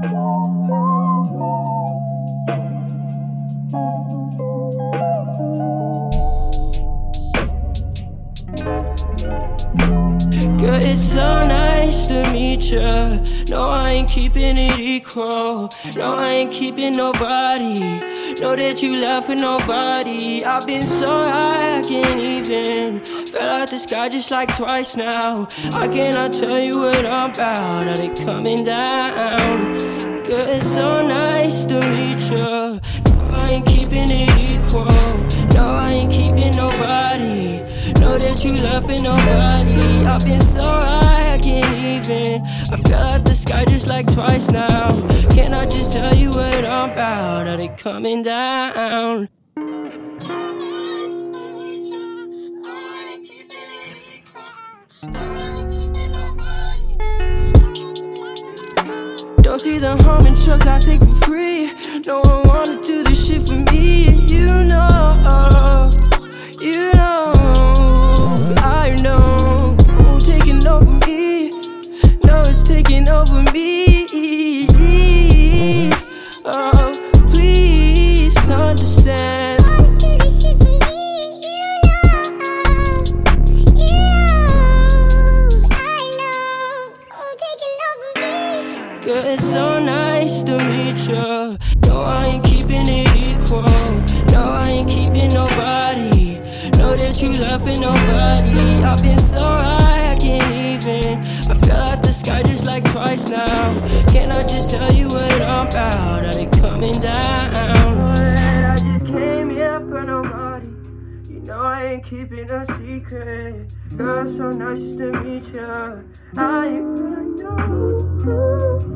Girl, it's so nice to meet ya. No, I ain't keeping it equal. No, I ain't keeping nobody. Know that you with nobody. I've been so high, I can't even. Fell out the sky just like twice now. I cannot tell you what I'm about. Are they coming down? It's so nice to meet ya. No, I ain't keeping it equal. No, I ain't keeping nobody. Know that you with nobody. I've been so high, I can't even. I fell out the sky just like twice now. Can I just tell you what I'm about? Are they coming down? Don't see the harming trucks I take for free. No one wanna do Girl, it's so nice to meet ya. No, I ain't keeping it equal. No, I ain't keeping nobody. Know that you with nobody. I've been so high, I can't even. I fell out the sky just like twice now. Can I just tell you what I'm about? Are they coming down? I just came here for nobody. You know I ain't keeping a secret. Girl, so nice to meet ya. I ain't gonna know.